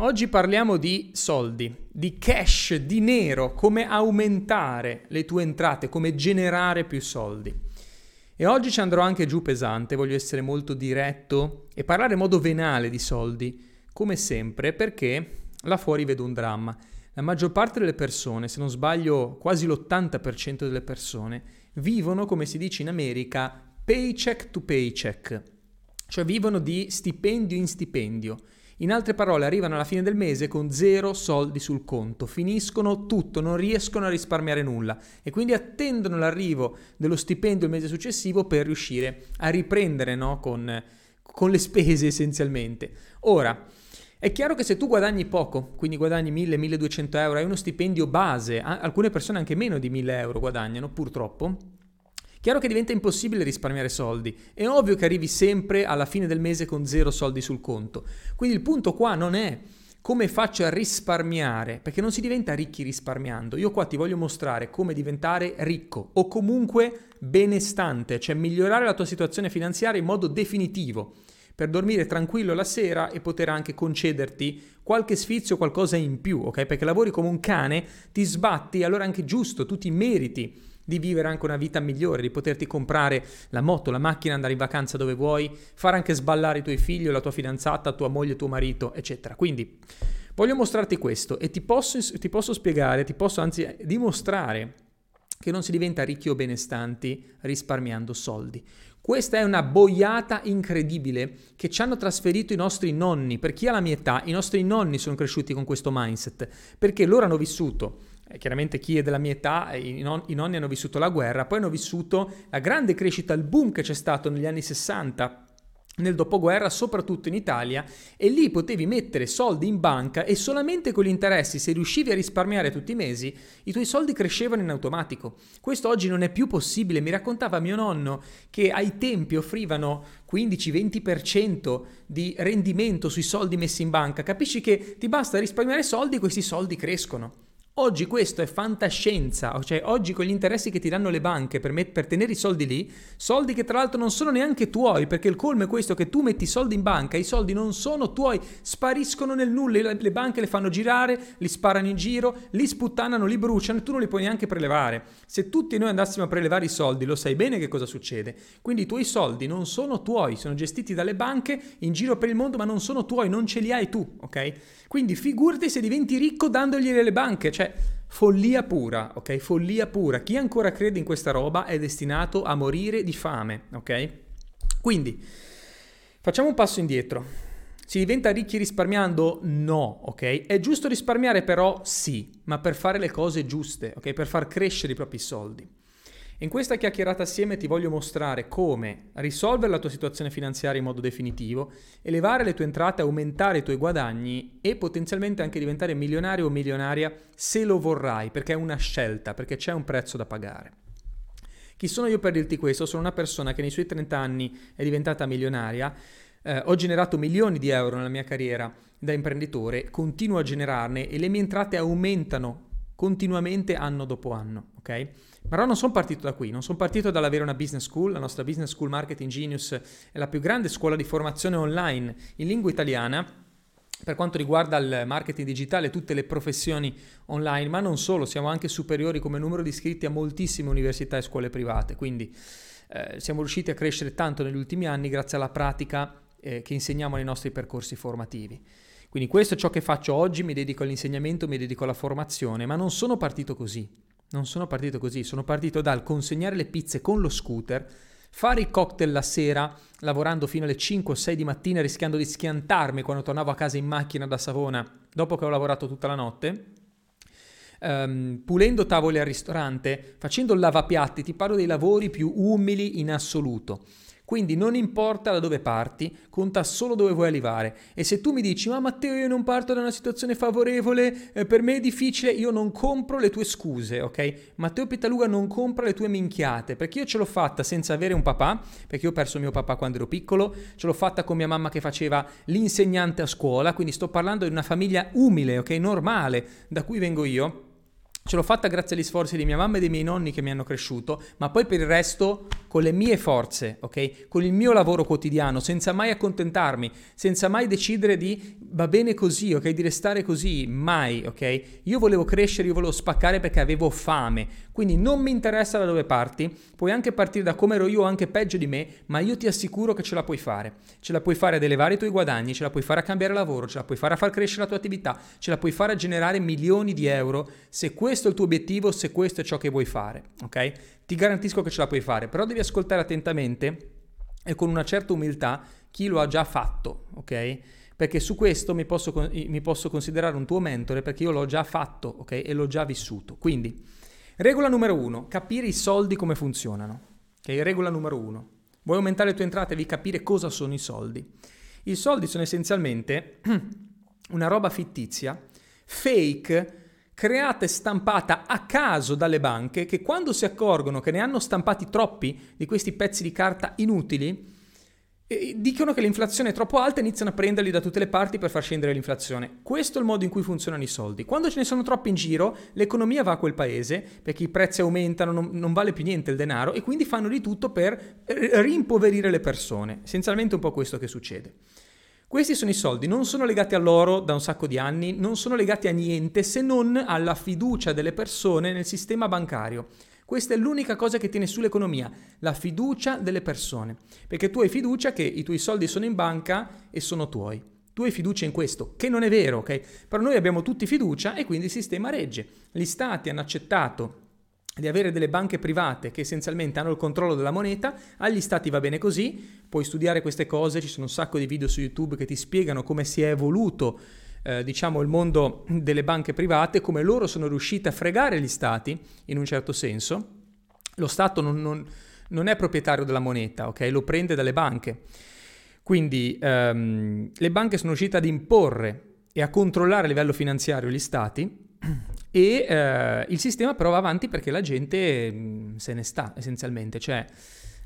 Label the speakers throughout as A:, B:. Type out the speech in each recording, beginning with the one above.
A: oggi parliamo di soldi, di cash, di nero, come aumentare le tue entrate, come generare più soldi. E oggi ci andrò anche giù pesante, voglio essere molto diretto e parlare in modo venale di soldi, come sempre, perché là fuori vedo un dramma. La maggior parte delle persone, se non sbaglio quasi l'80% delle persone, vivono, come si dice in America, paycheck to paycheck, cioè vivono di stipendio in stipendio. In altre parole, arrivano alla fine del mese con zero soldi sul conto, finiscono tutto, non riescono a risparmiare nulla e quindi attendono l'arrivo dello stipendio il mese successivo per riuscire a riprendere no? con, con le spese essenzialmente. Ora, è chiaro che se tu guadagni poco, quindi guadagni 1000-1200 euro, hai uno stipendio base, alcune persone anche meno di 1000 euro guadagnano purtroppo, Chiaro che diventa impossibile risparmiare soldi, è ovvio che arrivi sempre alla fine del mese con zero soldi sul conto. Quindi il punto qua non è come faccio a risparmiare, perché non si diventa ricchi risparmiando. Io qua ti voglio mostrare come diventare ricco o comunque benestante, cioè migliorare la tua situazione finanziaria in modo definitivo, per dormire tranquillo la sera e poter anche concederti qualche sfizio, qualcosa in più, ok? Perché lavori come un cane, ti sbatti, allora è anche giusto, tu ti meriti di vivere anche una vita migliore, di poterti comprare la moto, la macchina, andare in vacanza dove vuoi, fare anche sballare i tuoi figli, la tua fidanzata, tua moglie, tuo marito, eccetera. Quindi voglio mostrarti questo e ti posso, ti posso spiegare, ti posso anzi dimostrare che non si diventa ricchi o benestanti risparmiando soldi. Questa è una boiata incredibile che ci hanno trasferito i nostri nonni. Per chi ha la mia età, i nostri nonni sono cresciuti con questo mindset, perché loro hanno vissuto eh, chiaramente chi è della mia età, eh, i, non, i, nonni hanno vissuto la guerra, poi hanno vissuto la grande crescita, il boom che c'è stato negli anni 60 nel dopoguerra, soprattutto in Italia, e lì potevi mettere soldi in banca e solamente con gli interessi, se riuscivi a risparmiare tutti i mesi, i tuoi soldi crescevano in automatico. Questo oggi non è più possibile. Mi raccontava mio nonno che ai tempi offrivano 15-20% di rendimento sui soldi messi in banca. Capisci che ti basta risparmiare soldi e questi soldi crescono. Oggi questo è fantascienza, cioè oggi con gli interessi che ti danno le banche per, met- per, tenere i soldi lì, soldi che tra l'altro non sono neanche tuoi, perché il colmo è questo che tu metti i soldi in banca, i soldi non sono tuoi, spariscono nel nulla, le banche le fanno girare, li sparano in giro, li sputtanano, li bruciano e tu non li puoi neanche prelevare. Se tutti noi andassimo a prelevare i soldi, lo sai bene che cosa succede. Quindi i tuoi soldi non sono tuoi, sono gestiti dalle banche in giro per il mondo, ma non sono tuoi, non ce li hai tu, ok? Quindi figurati se diventi ricco dandoglieli alle banche, cioè follia pura, ok? Follia pura. Chi ancora crede in questa roba è destinato a morire di fame, ok? Quindi facciamo un passo indietro. Si diventa ricchi risparmiando? No, ok? È giusto risparmiare però? Sì, ma per fare le cose giuste, ok? Per far crescere i propri soldi. In questa chiacchierata assieme ti voglio mostrare come risolvere la tua situazione finanziaria in modo definitivo, elevare le tue entrate, aumentare i tuoi guadagni e potenzialmente anche diventare milionario o milionaria se lo vorrai, perché è una scelta, perché c'è un prezzo da pagare. Chi sono io per dirti questo? Sono una persona che nei suoi 30 anni è diventata milionaria, eh, ho generato milioni di euro nella mia carriera da imprenditore, continuo a generarne e le mie entrate aumentano continuamente anno dopo anno, ok? Però non sono partito da qui, non sono partito dall'avere una business school, la nostra business school Marketing Genius è la più grande scuola di formazione online in lingua italiana per quanto riguarda il marketing digitale tutte le professioni online, ma non solo, siamo anche superiori come numero di iscritti a moltissime università e scuole private, quindi eh, siamo riusciti a crescere tanto negli ultimi anni grazie alla pratica eh, che insegniamo nei nostri percorsi formativi. Quindi questo è ciò che faccio oggi, mi dedico all'insegnamento, mi dedico alla formazione, ma non sono partito così. Non sono partito così, sono partito dal consegnare le pizze con lo scooter, fare i cocktail la sera, lavorando fino alle 5 o 6 di mattina, rischiando di schiantarmi quando tornavo a casa in macchina da Savona dopo che ho lavorato tutta la notte. Um, pulendo tavoli al ristorante, facendo il lavapiatti, ti parlo dei lavori più umili in assoluto. Quindi non importa da dove parti, conta solo dove vuoi arrivare. E se tu mi dici, ma Matteo, io non parto da una situazione favorevole, eh, per me è difficile, io non compro le tue scuse, ok? Matteo Pitaluga non compra le tue minchiate, perché io ce l'ho fatta senza avere un papà, perché io ho perso mio papà quando ero piccolo, ce l'ho fatta con mia mamma che faceva l'insegnante a scuola, quindi sto parlando di una famiglia umile, ok? Normale, da cui vengo io Ce l'ho fatta grazie agli sforzi di mia mamma e dei miei nonni che mi hanno cresciuto, ma poi per il resto con le mie forze, ok? Con il mio lavoro quotidiano, senza mai accontentarmi, senza mai decidere di va bene così, ok? Di restare così, mai, ok? Io volevo crescere, io volevo spaccare perché avevo fame. Quindi non mi interessa da dove parti, puoi anche partire da come ero io o anche peggio di me, ma io ti assicuro che ce la puoi fare. Ce la puoi fare ad elevare i tuoi guadagni, ce la puoi fare a cambiare lavoro, ce la puoi fare a far crescere la tua attività, ce la puoi fare a generare milioni di euro se questo è il tuo obiettivo, se questo è ciò che vuoi fare, ok? Ti garantisco che ce la puoi fare, però devi ascoltare attentamente e con una certa umiltà chi lo ha già fatto, ok? Perché su questo mi posso, mi posso considerare un tuo mentore perché io l'ho già fatto, ok? E l'ho già vissuto. Quindi, regola numero uno, capire i soldi come funzionano, ok? Regola numero uno. Vuoi aumentare le tue entrate? Devi capire cosa sono i soldi. I soldi sono essenzialmente una roba fittizia, fake, creata e stampata a caso dalle banche che quando si accorgono che ne hanno stampati troppi di questi pezzi di carta inutili, dicono che l'inflazione è troppo alta e iniziano a prenderli da tutte le parti per far scendere l'inflazione. Questo è il modo in cui funzionano i soldi. Quando ce ne sono troppi in giro, l'economia va a quel paese perché i prezzi aumentano, non, non vale più niente il denaro e quindi fanno di tutto per rimpoverire le persone. Essenzialmente è un po' questo che succede. Questi sono i soldi, non sono legati all'oro da un sacco di anni, non sono legati a niente se non alla fiducia delle persone nel sistema bancario. Questa è l'unica cosa che tiene sull'economia, la fiducia delle persone. Perché tu hai fiducia che i tuoi soldi sono in banca e sono tuoi. Tu hai fiducia in questo, che non è vero, ok? Però noi abbiamo tutti fiducia e quindi il sistema regge. Gli stati hanno accettato di avere delle banche private che essenzialmente hanno il controllo della moneta, agli stati va bene così, puoi studiare queste cose, ci sono un sacco di video su YouTube che ti spiegano come si è evoluto eh, diciamo il mondo delle banche private, come loro sono riusciti a fregare gli stati in un certo senso. Lo Stato non, non, non è proprietario della moneta, ok? Lo prende dalle banche. Quindi ehm, le banche sono riuscite ad imporre e a controllare a livello finanziario gli stati e eh, il sistema però va avanti perché la gente mm, se ne sta essenzialmente, cioè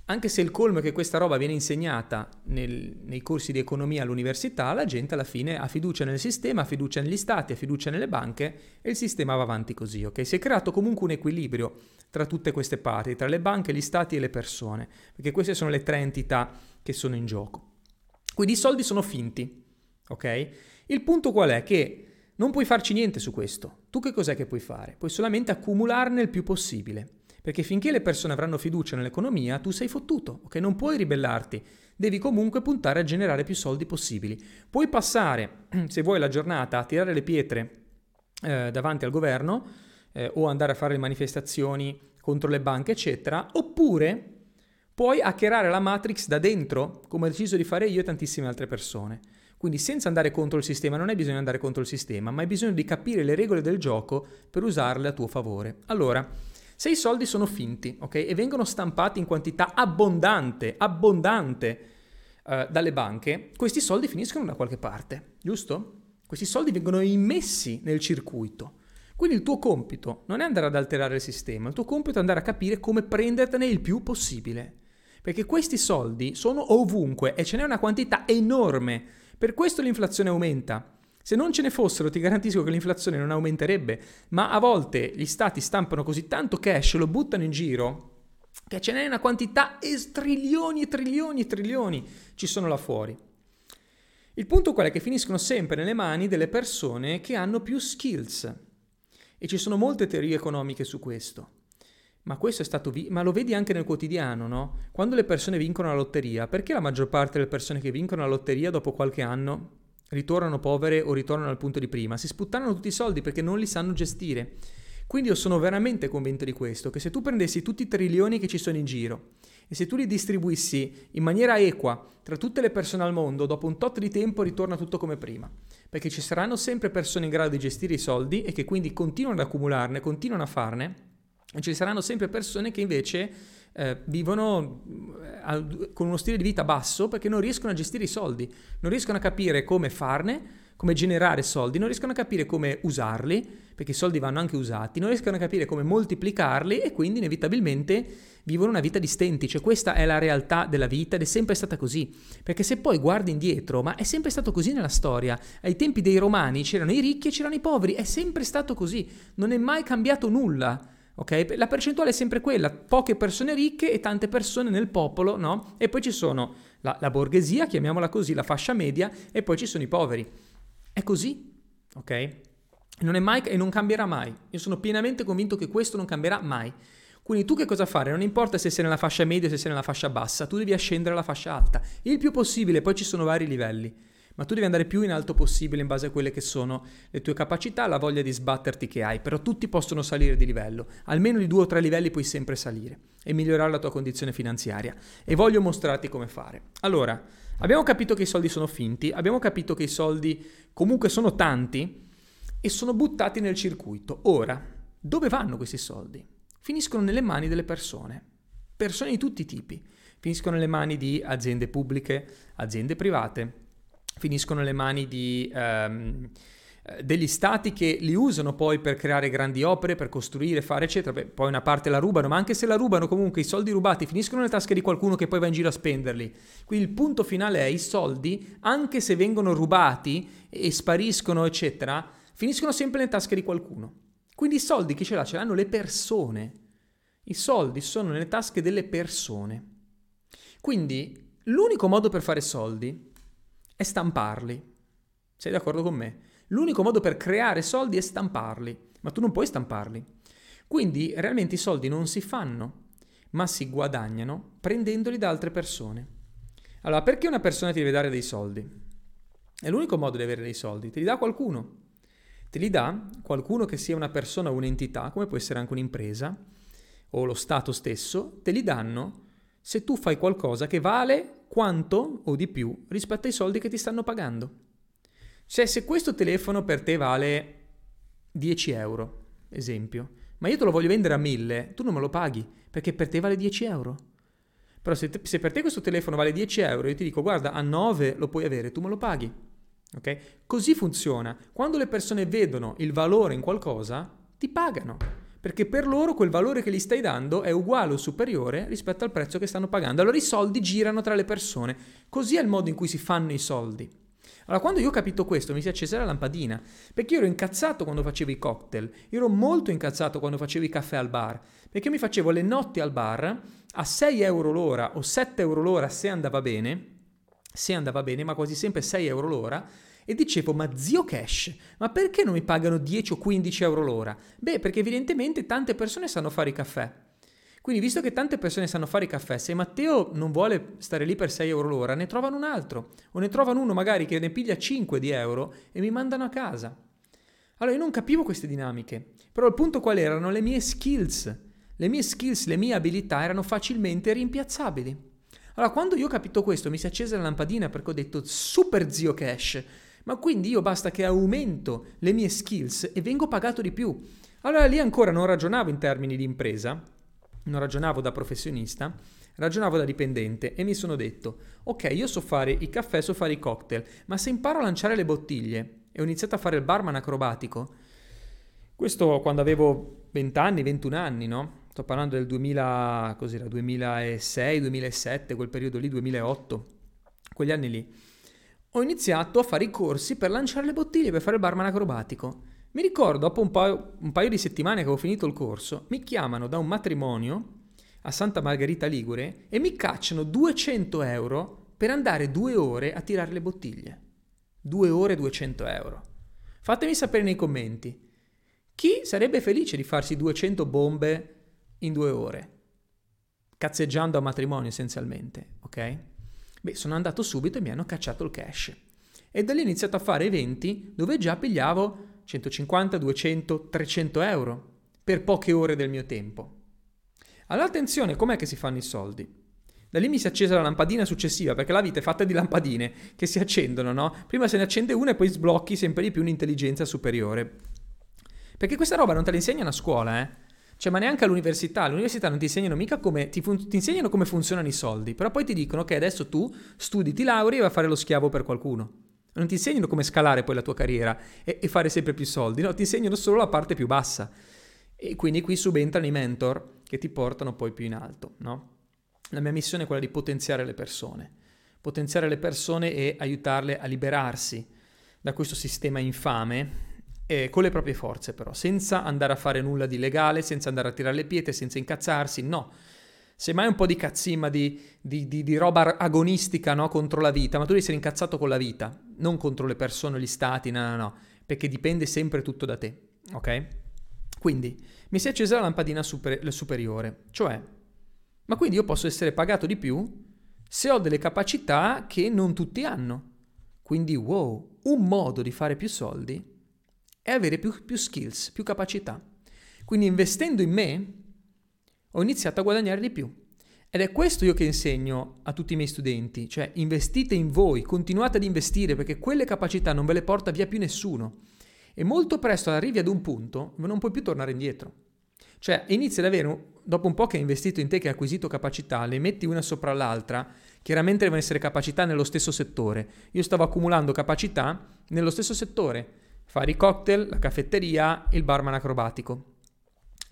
A: anche se il colmo è che questa roba viene insegnata nel, nei corsi di economia all'università, la gente alla fine ha fiducia nel sistema, ha fiducia negli stati, ha fiducia nelle banche e il sistema va avanti così, ok? Si è creato comunque un equilibrio tra tutte queste parti, tra le banche, gli stati e le persone, perché queste sono le tre entità che sono in gioco. Quindi i soldi sono finti, ok? Il punto qual è? Che non puoi farci niente su questo. Tu che cos'è che puoi fare? Puoi solamente accumularne il più possibile. Perché finché le persone avranno fiducia nell'economia, tu sei fottuto, ok? Non puoi ribellarti. Devi comunque puntare a generare più soldi possibili. Puoi passare, se vuoi, la giornata a tirare le pietre eh, davanti al governo eh, o andare a fare le manifestazioni contro le banche, eccetera, oppure puoi hackerare la Matrix da dentro, come ho deciso di fare io e tantissime altre persone. Quindi senza andare contro il sistema non hai bisogno di andare contro il sistema, ma hai bisogno di capire le regole del gioco per usarle a tuo favore. Allora, se i soldi sono finti, ok, e vengono stampati in quantità abbondante, abbondante eh, dalle banche, questi soldi finiscono da qualche parte, giusto? Questi soldi vengono immessi nel circuito. Quindi il tuo compito non è andare ad alterare il sistema, il tuo compito è andare a capire come prendertene il più possibile. Perché questi soldi sono ovunque e ce n'è una quantità enorme per questo l'inflazione aumenta. Se non ce ne fossero, ti garantisco che l'inflazione non aumenterebbe, ma a volte gli stati stampano così tanto cash, lo buttano in giro, che ce n'è una quantità e trilioni e trilioni e trilioni ci sono là fuori. Il punto qual è che finiscono sempre nelle mani delle persone che hanno più skills. E ci sono molte teorie economiche su questo. Ma questo è stato vi- ma lo vedi anche nel quotidiano, no? Quando le persone vincono la lotteria, perché la maggior parte delle persone che vincono la lotteria dopo qualche anno ritornano povere o ritornano al punto di prima? Si sputtano tutti i soldi perché non li sanno gestire. Quindi io sono veramente convinto di questo, che se tu prendessi tutti i trilioni che ci sono in giro e se tu li distribuissi in maniera equa tra tutte le persone al mondo, dopo un tot di tempo ritorna tutto come prima. Perché ci saranno sempre persone in grado di gestire i soldi e che quindi continuano ad accumularne, continuano a farne e ci saranno sempre persone che invece eh, vivono eh, con uno stile di vita basso perché non riescono a gestire i soldi, non riescono a capire come farne, come generare soldi, non riescono a capire come usarli, perché i soldi vanno anche usati, non riescono a capire come moltiplicarli e quindi inevitabilmente vivono una vita di stenti, cioè questa è la realtà della vita ed è sempre stata così, perché se poi guardi indietro, ma è sempre stato così nella storia, ai tempi dei romani c'erano i ricchi e c'erano i poveri, è sempre stato così, non è mai cambiato nulla. Okay? La percentuale è sempre quella, poche persone ricche e tante persone nel popolo, no? E poi ci sono la, la borghesia, chiamiamola così, la fascia media, e poi ci sono i poveri. È così, ok? Non è mai e non cambierà mai. Io sono pienamente convinto che questo non cambierà mai. Quindi tu che cosa fare? Non importa se sei nella fascia media o se sei nella fascia bassa, tu devi ascendere alla fascia alta. Il più possibile, poi ci sono vari livelli. Ma tu devi andare più in alto possibile in base a quelle che sono le tue capacità, la voglia di sbatterti che hai. Però tutti possono salire di livello. Almeno di due o tre livelli puoi sempre salire e migliorare la tua condizione finanziaria. E voglio mostrarti come fare. Allora, abbiamo capito che i soldi sono finti, abbiamo capito che i soldi comunque sono tanti e sono buttati nel circuito. Ora, dove vanno questi soldi? Finiscono nelle mani delle persone, persone di tutti i tipi. Finiscono nelle mani di aziende pubbliche, aziende private, finiscono nelle mani di... Um, degli stati che li usano poi per creare grandi opere, per costruire, fare eccetera, Beh, poi una parte la rubano, ma anche se la rubano comunque i soldi rubati finiscono nelle tasche di qualcuno che poi va in giro a spenderli. Quindi il punto finale è i soldi, anche se vengono rubati e spariscono eccetera, finiscono sempre nelle tasche di qualcuno. Quindi i soldi chi ce l'ha? Ce l'hanno le persone. I soldi sono nelle tasche delle persone. Quindi l'unico modo per fare soldi è stamparli. Sei d'accordo con me? L'unico modo per creare soldi è stamparli, ma tu non puoi stamparli. Quindi realmente i soldi non si fanno, ma si guadagnano prendendoli da altre persone. Allora, perché una persona ti deve dare dei soldi? È l'unico modo di avere dei soldi, te li dà qualcuno. Te li dà qualcuno che sia una persona o un'entità, come può essere anche un'impresa o lo Stato stesso, te li danno se tu fai qualcosa che vale quanto o di più rispetto ai soldi che ti stanno pagando. Cioè, se questo telefono per te vale 10 euro, esempio, ma io te lo voglio vendere a 1000, tu non me lo paghi, perché per te vale 10 euro. Però se, te, se per te questo telefono vale 10 euro, io ti dico, guarda, a 9 lo puoi avere, tu me lo paghi. Ok? Così funziona. Quando le persone vedono il valore in qualcosa, ti pagano. Perché per loro quel valore che gli stai dando è uguale o superiore rispetto al prezzo che stanno pagando. Allora i soldi girano tra le persone. Così è il modo in cui si fanno i soldi. Allora, quando io ho capito questo, mi si è accesa la lampadina, perché io ero incazzato quando facevo i cocktail, io ero molto incazzato quando facevo i caffè al bar, perché mi facevo le notti al bar a 6 euro l'ora o 7 euro l'ora se andava bene, se andava bene, ma quasi sempre 6 euro l'ora, e dicevo, ma zio Cash, ma perché non mi pagano 10 o 15 euro l'ora? Beh, perché evidentemente tante persone sanno fare i caffè. Quindi, visto che tante persone sanno fare i caffè, se Matteo non vuole stare lì per 6 euro l'ora, ne trovano un altro. O ne trovano uno magari che ne piglia 5 di euro e mi mandano a casa. Allora, io non capivo queste dinamiche. Però il punto qual erano? Le mie skills. Le mie skills, le mie abilità erano facilmente rimpiazzabili. Allora, quando io ho capito questo, mi si è accesa la lampadina perché ho detto super zio cash. Ma quindi io basta che aumento le mie skills e vengo pagato di più. Allora lì ancora non ragionavo in termini di impresa, non ragionavo da professionista, ragionavo da dipendente e mi sono detto, ok, io so fare i caffè, so fare i cocktail, ma se imparo a lanciare le bottiglie e ho iniziato a fare il barman acrobatico, questo quando avevo 20 anni, 21 anni, no? Sto parlando del 2000, cos'era, 2006, 2007, quel periodo lì, 2008, quegli anni lì. Ho iniziato a fare i corsi per lanciare le bottiglie, per fare il barman acrobatico. Mi ricordo, dopo un paio, un paio di settimane che avevo finito il corso, mi chiamano da un matrimonio a Santa Margherita Ligure e mi cacciano 200 euro per andare due ore a tirare le bottiglie. Due ore 200 euro. Fatemi sapere nei commenti. Chi sarebbe felice di farsi 200 bombe in due ore? Cazzeggiando a matrimonio essenzialmente, ok? Beh, sono andato subito e mi hanno cacciato il cash. E da lì ho iniziato a fare eventi dove già pigliavo 150, 200, 300 euro per poche ore del mio tempo. Allora attenzione, com'è che si fanno i soldi? Da lì mi si è accesa la lampadina successiva, perché la vita è fatta di lampadine che si accendono, no? Prima se ne accende una e poi sblocchi sempre di più un'intelligenza superiore. Perché questa roba non te la insegnano a scuola, eh? Cioè, ma neanche all'università. All'università non ti insegnano mica come. Ti, fun- ti, insegnano come funzionano i soldi. Però poi ti dicono che adesso tu studi, ti lauri e vai a fare lo schiavo per qualcuno. Non ti insegnano come scalare poi la tua carriera e, e fare sempre più soldi, no, ti insegnano solo la parte più bassa. E quindi qui subentrano i mentor che ti portano poi più in alto, no? La mia missione è quella di potenziare le persone, potenziare le persone e aiutarle a liberarsi da questo sistema infame eh, con le proprie forze però, senza andare a fare nulla di legale, senza andare a tirare le pietre, senza incazzarsi, no. Semmai un po' di cazzimma, di, di, di, di roba agonistica no? contro la vita, ma tu devi essere incazzato con la vita, non contro le persone, gli stati, no, no, no, perché dipende sempre tutto da te, ok? Quindi mi si è accesa la lampadina super, superiore, cioè, ma quindi io posso essere pagato di più se ho delle capacità che non tutti hanno. Quindi, wow, un modo di fare più soldi è avere più, più skills, più capacità. Quindi investendo in me ho iniziato a guadagnare di più. Ed è questo io che insegno a tutti i miei studenti, cioè investite in voi, continuate ad investire perché quelle capacità non ve le porta via più nessuno. E molto presto arrivi ad un punto dove non puoi più tornare indietro. Cioè inizi ad avere, dopo un po' che hai investito in te, che hai acquisito capacità, le metti una sopra l'altra, chiaramente devono essere capacità nello stesso settore. Io stavo accumulando capacità nello stesso settore, fare i cocktail, la caffetteria, il barman acrobatico.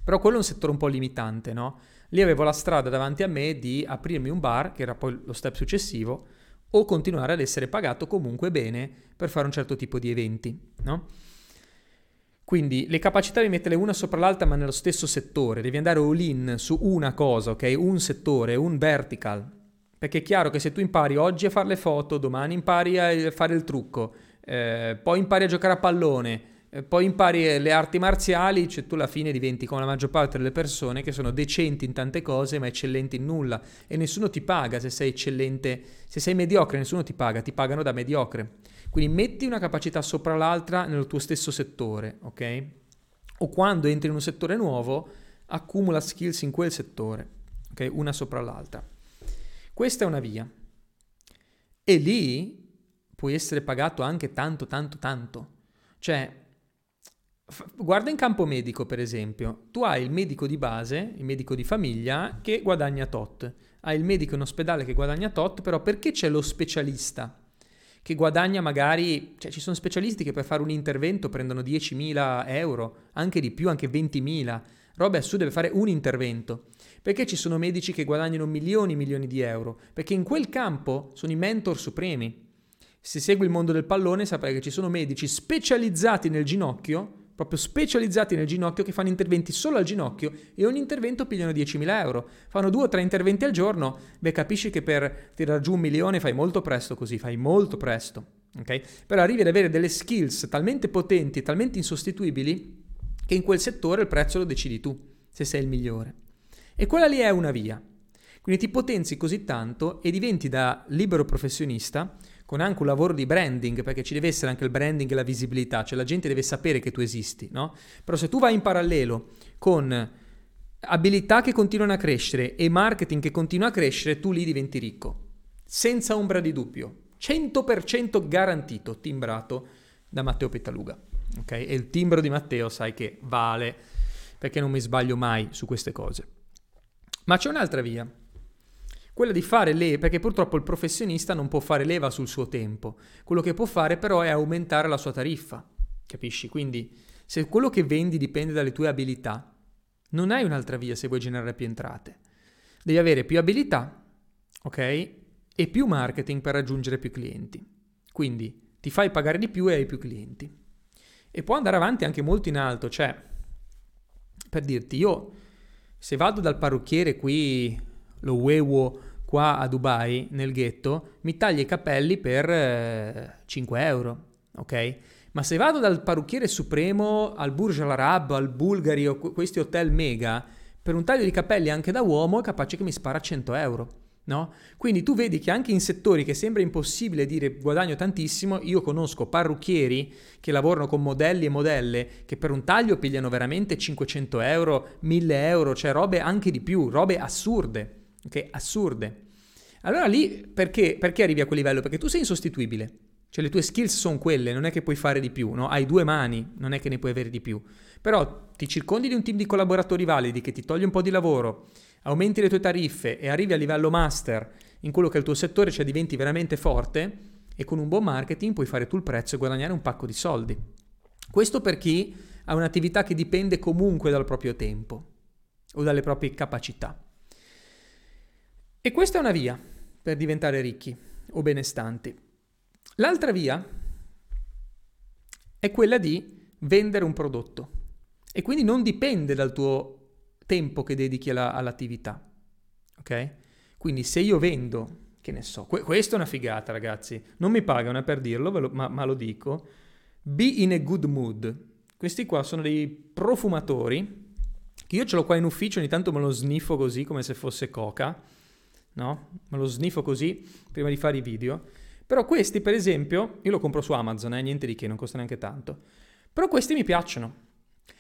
A: Però quello è un settore un po' limitante, no? Lì avevo la strada davanti a me di aprirmi un bar, che era poi lo step successivo, o continuare ad essere pagato comunque bene per fare un certo tipo di eventi, no? Quindi le capacità devi metterle una sopra l'altra ma nello stesso settore, devi andare all in su una cosa, ok? Un settore, un vertical. Perché è chiaro che se tu impari oggi a fare le foto, domani impari a fare il trucco, eh, poi impari a giocare a pallone, eh, poi impari le arti marziali, cioè tu alla fine diventi come la maggior parte delle persone che sono decenti in tante cose ma eccellenti in nulla e nessuno ti paga se sei eccellente, se sei mediocre nessuno ti paga, ti pagano da mediocre. Quindi metti una capacità sopra l'altra nel tuo stesso settore, ok? O quando entri in un settore nuovo, accumula skills in quel settore, ok? Una sopra l'altra. Questa è una via. E lì puoi essere pagato anche tanto, tanto, tanto. Cioè, f- guarda in campo medico, per esempio. Tu hai il medico di base, il medico di famiglia, che guadagna tot. Hai il medico in ospedale che guadagna tot, però perché c'è lo specialista? Che guadagna magari, cioè ci sono specialisti che per fare un intervento prendono 10.000 euro, anche di più, anche 20.000. Robe assurde per fare un intervento. Perché ci sono medici che guadagnano milioni e milioni di euro? Perché in quel campo sono i mentor supremi. Se segui il mondo del pallone saprai che ci sono medici specializzati nel ginocchio, proprio specializzati nel ginocchio, che fanno interventi solo al ginocchio e ogni intervento pigliano 10.000 euro. Fanno due o tre interventi al giorno, beh capisci che per tirare giù un milione fai molto presto così, fai molto presto. Okay? Però arrivi ad avere delle skills talmente potenti talmente insostituibili che in quel settore il prezzo lo decidi tu, se sei il migliore. E quella lì è una via. Quindi ti potenzi così tanto e diventi da libero professionista con anche un lavoro di branding, perché ci deve essere anche il branding e la visibilità, cioè la gente deve sapere che tu esisti, no? Però se tu vai in parallelo con abilità che continuano a crescere e marketing che continua a crescere, tu lì diventi ricco, senza ombra di dubbio, 100% garantito, timbrato da Matteo Petaluga. Ok? E il timbro di Matteo sai che vale, perché non mi sbaglio mai su queste cose. Ma c'è un'altra via quella di fare leva, perché purtroppo il professionista non può fare leva sul suo tempo, quello che può fare però è aumentare la sua tariffa, capisci? Quindi se quello che vendi dipende dalle tue abilità, non hai un'altra via se vuoi generare più entrate. Devi avere più abilità, ok? E più marketing per raggiungere più clienti. Quindi ti fai pagare di più e hai più clienti. E può andare avanti anche molto in alto, cioè, per dirti, io se vado dal parrucchiere qui, lo Wewo qua a Dubai, nel ghetto, mi taglia i capelli per eh, 5 euro, ok? Ma se vado dal parrucchiere supremo al Burj Al Arab, al Bulgari o questi hotel mega, per un taglio di capelli anche da uomo è capace che mi spara 100 euro. No? Quindi tu vedi che anche in settori che sembra impossibile dire guadagno tantissimo, io conosco parrucchieri che lavorano con modelli e modelle che per un taglio pigliano veramente 500 euro, 1000 euro, cioè robe anche di più, robe assurde ok? Assurde. Allora lì perché, perché arrivi a quel livello? Perché tu sei insostituibile. Cioè le tue skills sono quelle, non è che puoi fare di più, no? Hai due mani, non è che ne puoi avere di più. Però ti circondi di un team di collaboratori validi che ti toglie un po' di lavoro, aumenti le tue tariffe e arrivi a livello master in quello che è il tuo settore, cioè diventi veramente forte e con un buon marketing puoi fare tu il prezzo e guadagnare un pacco di soldi. Questo per chi ha un'attività che dipende comunque dal proprio tempo o dalle proprie capacità. E questa è una via per diventare ricchi o benestanti. L'altra via è quella di vendere un prodotto e quindi non dipende dal tuo tempo che dedichi alla, all'attività. Ok? Quindi se io vendo, che ne so, que- questa è una figata ragazzi, non mi pagano eh, per dirlo, lo, ma, ma lo dico, be in a good mood. Questi qua sono dei profumatori, che io ce l'ho qua in ufficio, ogni tanto me lo sniffo così come se fosse coca, no? Me lo sniffo così prima di fare i video. Però questi, per esempio, io lo compro su Amazon, eh, niente di che, non costa neanche tanto. Però questi mi piacciono.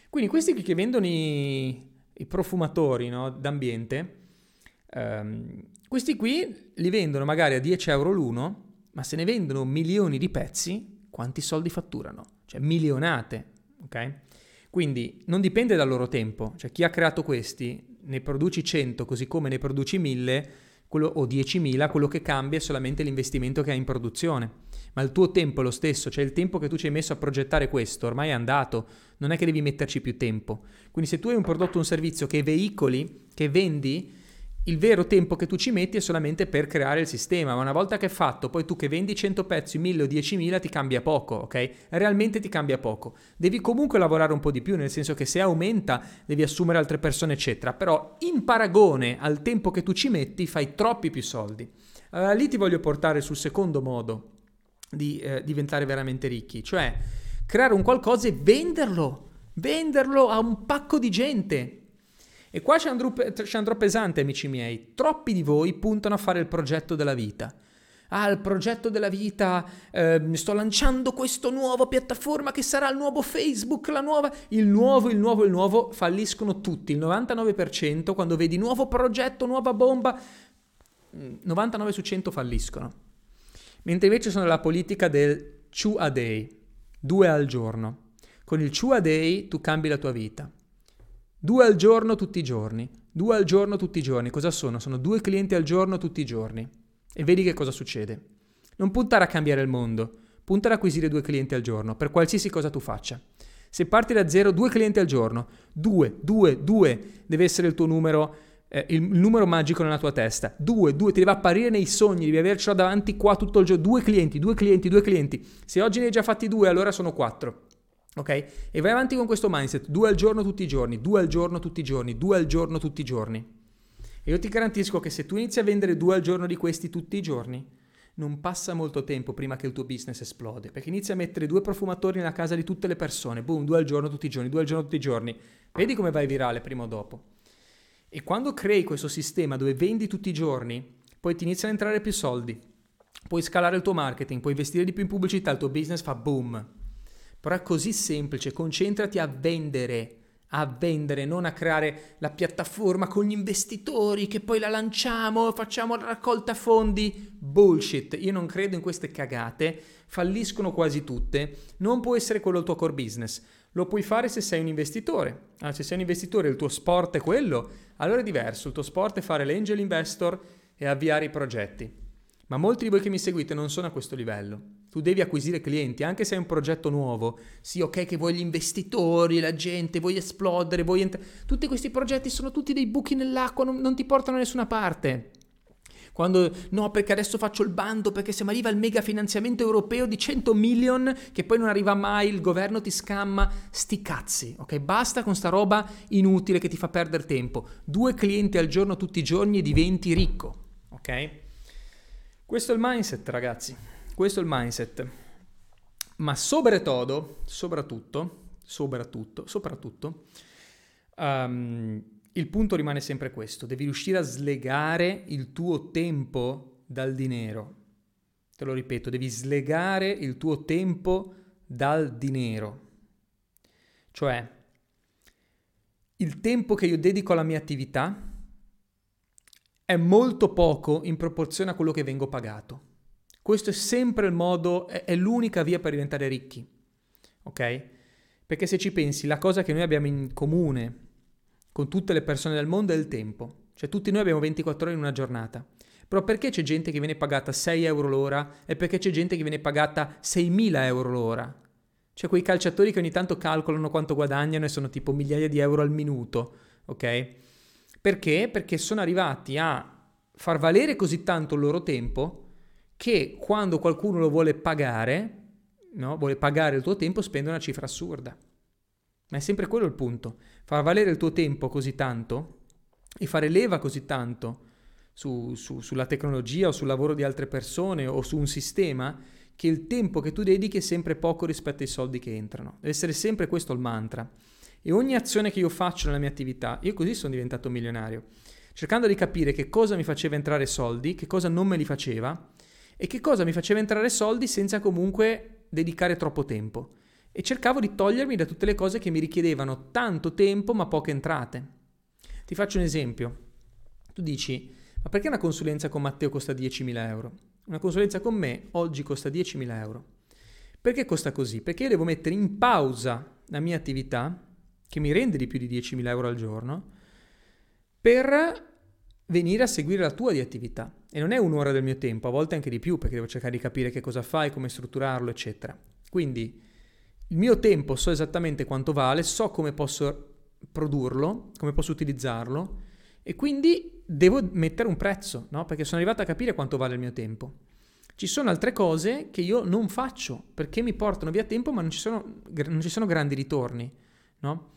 A: Quindi questi che vendono i, i profumatori no, d'ambiente, ehm, questi qui li vendono magari a 10 euro l'uno, ma se ne vendono milioni di pezzi, quanti soldi fatturano? Cioè milionate, ok? Quindi non dipende dal loro tempo, cioè chi ha creato questi ne produci 100 così come ne produci 1000 quello, o 10.000, quello che cambia è solamente l'investimento che hai in produzione. Ma il tuo tempo è lo stesso, cioè il tempo che tu ci hai messo a progettare questo ormai è andato, non è che devi metterci più tempo. Quindi se tu hai un prodotto o un servizio che veicoli, che vendi, il vero tempo che tu ci metti è solamente per creare il sistema, ma una volta che è fatto, poi tu che vendi 100 pezzi, 1000 o 10.000 ti cambia poco, ok? Realmente ti cambia poco. Devi comunque lavorare un po' di più, nel senso che se aumenta devi assumere altre persone, eccetera, però in paragone al tempo che tu ci metti fai troppi più soldi. Allora lì ti voglio portare sul secondo modo di eh, diventare veramente ricchi, cioè creare un qualcosa e venderlo, venderlo a un pacco di gente. E qua ci andrò, ci andrò pesante, amici miei. Troppi di voi puntano a fare il progetto della vita. Ah, il progetto della vita, eh, sto lanciando questa nuova piattaforma che sarà il nuovo Facebook, la nuova... Il nuovo, il nuovo, il nuovo, falliscono tutti. Il 99% quando vedi nuovo progetto, nuova bomba, 99 mm, su 100 falliscono. Mentre invece sono la politica del two a day, due al giorno. Con il two a day tu cambi la tua vita. Due al giorno tutti i giorni. Due al giorno tutti i giorni. Cosa sono? Sono due clienti al giorno tutti i giorni. E vedi che cosa succede. Non puntare a cambiare il mondo, punta ad acquisire due clienti al giorno, per qualsiasi cosa tu faccia. Se parti da zero, due clienti al giorno, due, due, due, deve essere il tuo numero, eh, il numero magico nella tua testa. Due, due, ti deve apparire nei sogni, devi avercelo davanti qua tutto il giorno. Due clienti, due clienti, due clienti. Se oggi ne hai già fatti due, allora sono quattro. Ok? E vai avanti con questo mindset, due al giorno tutti i giorni, due al giorno tutti i giorni, due al giorno tutti i giorni. E io ti garantisco che se tu inizi a vendere due al giorno di questi tutti i giorni, non passa molto tempo prima che il tuo business esplode, perché inizi a mettere due profumatori nella casa di tutte le persone, boom, due al giorno tutti i giorni, due al giorno tutti i giorni. Vedi come vai virale prima o dopo. E quando crei questo sistema dove vendi tutti i giorni, poi ti iniziano a entrare più soldi, puoi scalare il tuo marketing, puoi investire di più in pubblicità, il tuo business fa boom. Però è così semplice, concentrati a vendere, a vendere, non a creare la piattaforma con gli investitori che poi la lanciamo, facciamo la raccolta fondi. Bullshit, io non credo in queste cagate, falliscono quasi tutte, non può essere quello il tuo core business. Lo puoi fare se sei un investitore. Ah, se sei un investitore e il tuo sport è quello, allora è diverso. Il tuo sport è fare l'angel investor e avviare i progetti. Ma molti di voi che mi seguite non sono a questo livello. Tu devi acquisire clienti, anche se hai un progetto nuovo. Sì, ok, che vuoi gli investitori, la gente, vuoi esplodere, vuoi entrare. Tutti questi progetti sono tutti dei buchi nell'acqua, non, non ti portano da nessuna parte. Quando no, perché adesso faccio il bando, perché se mi arriva il mega finanziamento europeo di 100 million, che poi non arriva mai, il governo ti scamma, sti cazzi, ok? Basta con sta roba inutile che ti fa perdere tempo. Due clienti al giorno tutti i giorni e diventi ricco, ok? Questo è il mindset, ragazzi. Questo è il mindset. Ma soprattutto, soprattutto, soprattutto, soprattutto, um, il punto rimane sempre questo. Devi riuscire a slegare il tuo tempo dal dinero. Te lo ripeto, devi slegare il tuo tempo dal dinero. Cioè, il tempo che io dedico alla mia attività è molto poco in proporzione a quello che vengo pagato. Questo è sempre il modo, è, l'unica via per diventare ricchi. Ok? Perché se ci pensi, la cosa che noi abbiamo in comune con tutte le persone del mondo è il tempo. Cioè tutti noi abbiamo 24 ore in una giornata. Però perché c'è gente che viene pagata 6 euro l'ora e perché c'è gente che viene pagata 6.000 euro l'ora? Cioè quei calciatori che ogni tanto calcolano quanto guadagnano e sono tipo migliaia di euro al minuto, ok? Perché? Perché sono arrivati a far valere così tanto il loro tempo che quando qualcuno lo vuole pagare, no? vuole pagare il tuo tempo, spende una cifra assurda. Ma è sempre quello il punto. Far valere il tuo tempo così tanto e fare leva così tanto su, su, sulla tecnologia o sul lavoro di altre persone o su un sistema che il tempo che tu dedichi è sempre poco rispetto ai soldi che entrano. Deve essere sempre questo il mantra. E ogni azione che io faccio nella mia attività, io così sono diventato milionario, cercando di capire che cosa mi faceva entrare soldi, che cosa non me li faceva e che cosa mi faceva entrare soldi senza comunque dedicare troppo tempo. E cercavo di togliermi da tutte le cose che mi richiedevano tanto tempo ma poche entrate. Ti faccio un esempio. Tu dici, ma perché una consulenza con Matteo costa 10.000 euro? Una consulenza con me oggi costa 10.000 euro. Perché costa così? Perché io devo mettere in pausa la mia attività, che mi rende di più di 10.000 euro al giorno, per venire a seguire la tua di attività. E non è un'ora del mio tempo, a volte anche di più, perché devo cercare di capire che cosa fai, come strutturarlo, eccetera. Quindi il mio tempo so esattamente quanto vale, so come posso produrlo, come posso utilizzarlo e quindi devo mettere un prezzo, no? Perché sono arrivato a capire quanto vale il mio tempo. Ci sono altre cose che io non faccio perché mi portano via tempo, ma non ci sono, non ci sono grandi ritorni, no?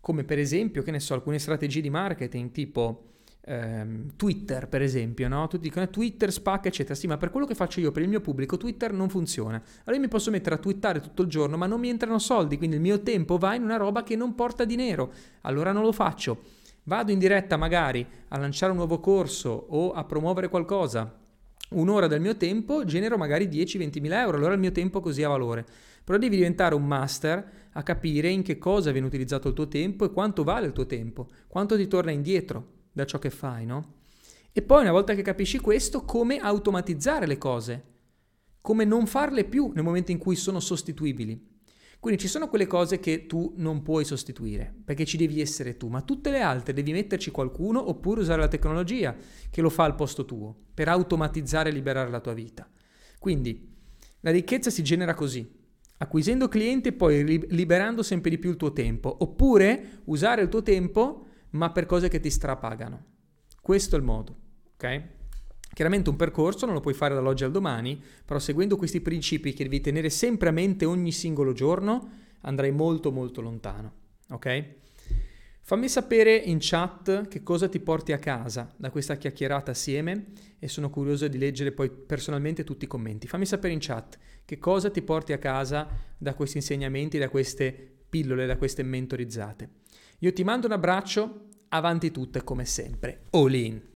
A: Come per esempio, che ne so, alcune strategie di marketing tipo ehm, Twitter, per esempio, no? Tutti dicono eh, Twitter spacca, eccetera. Sì, ma per quello che faccio io, per il mio pubblico, Twitter non funziona. Allora io mi posso mettere a twittare tutto il giorno, ma non mi entrano soldi, quindi il mio tempo va in una roba che non porta dinero. Allora non lo faccio. Vado in diretta magari a lanciare un nuovo corso o a promuovere qualcosa, un'ora del mio tempo genero magari 10-20 mila euro, allora il mio tempo così ha valore. Però devi diventare un master a capire in che cosa viene utilizzato il tuo tempo e quanto vale il tuo tempo, quanto ti torna indietro da ciò che fai, no? E poi una volta che capisci questo, come automatizzare le cose, come non farle più nel momento in cui sono sostituibili. Quindi ci sono quelle cose che tu non puoi sostituire, perché ci devi essere tu, ma tutte le altre devi metterci qualcuno oppure usare la tecnologia che lo fa al posto tuo, per automatizzare e liberare la tua vita. Quindi la ricchezza si genera così, acquisendo clienti e poi liberando sempre di più il tuo tempo, oppure usare il tuo tempo ma per cose che ti strapagano. Questo è il modo, ok? Chiaramente un percorso non lo puoi fare dall'oggi al domani, però seguendo questi principi che devi tenere sempre a mente ogni singolo giorno, andrai molto molto lontano, ok? Fammi sapere in chat che cosa ti porti a casa da questa chiacchierata assieme e sono curioso di leggere poi personalmente tutti i commenti. Fammi sapere in chat che cosa ti porti a casa da questi insegnamenti, da queste pillole, da queste mentorizzate. Io ti mando un abbraccio, avanti tutte come sempre. All in!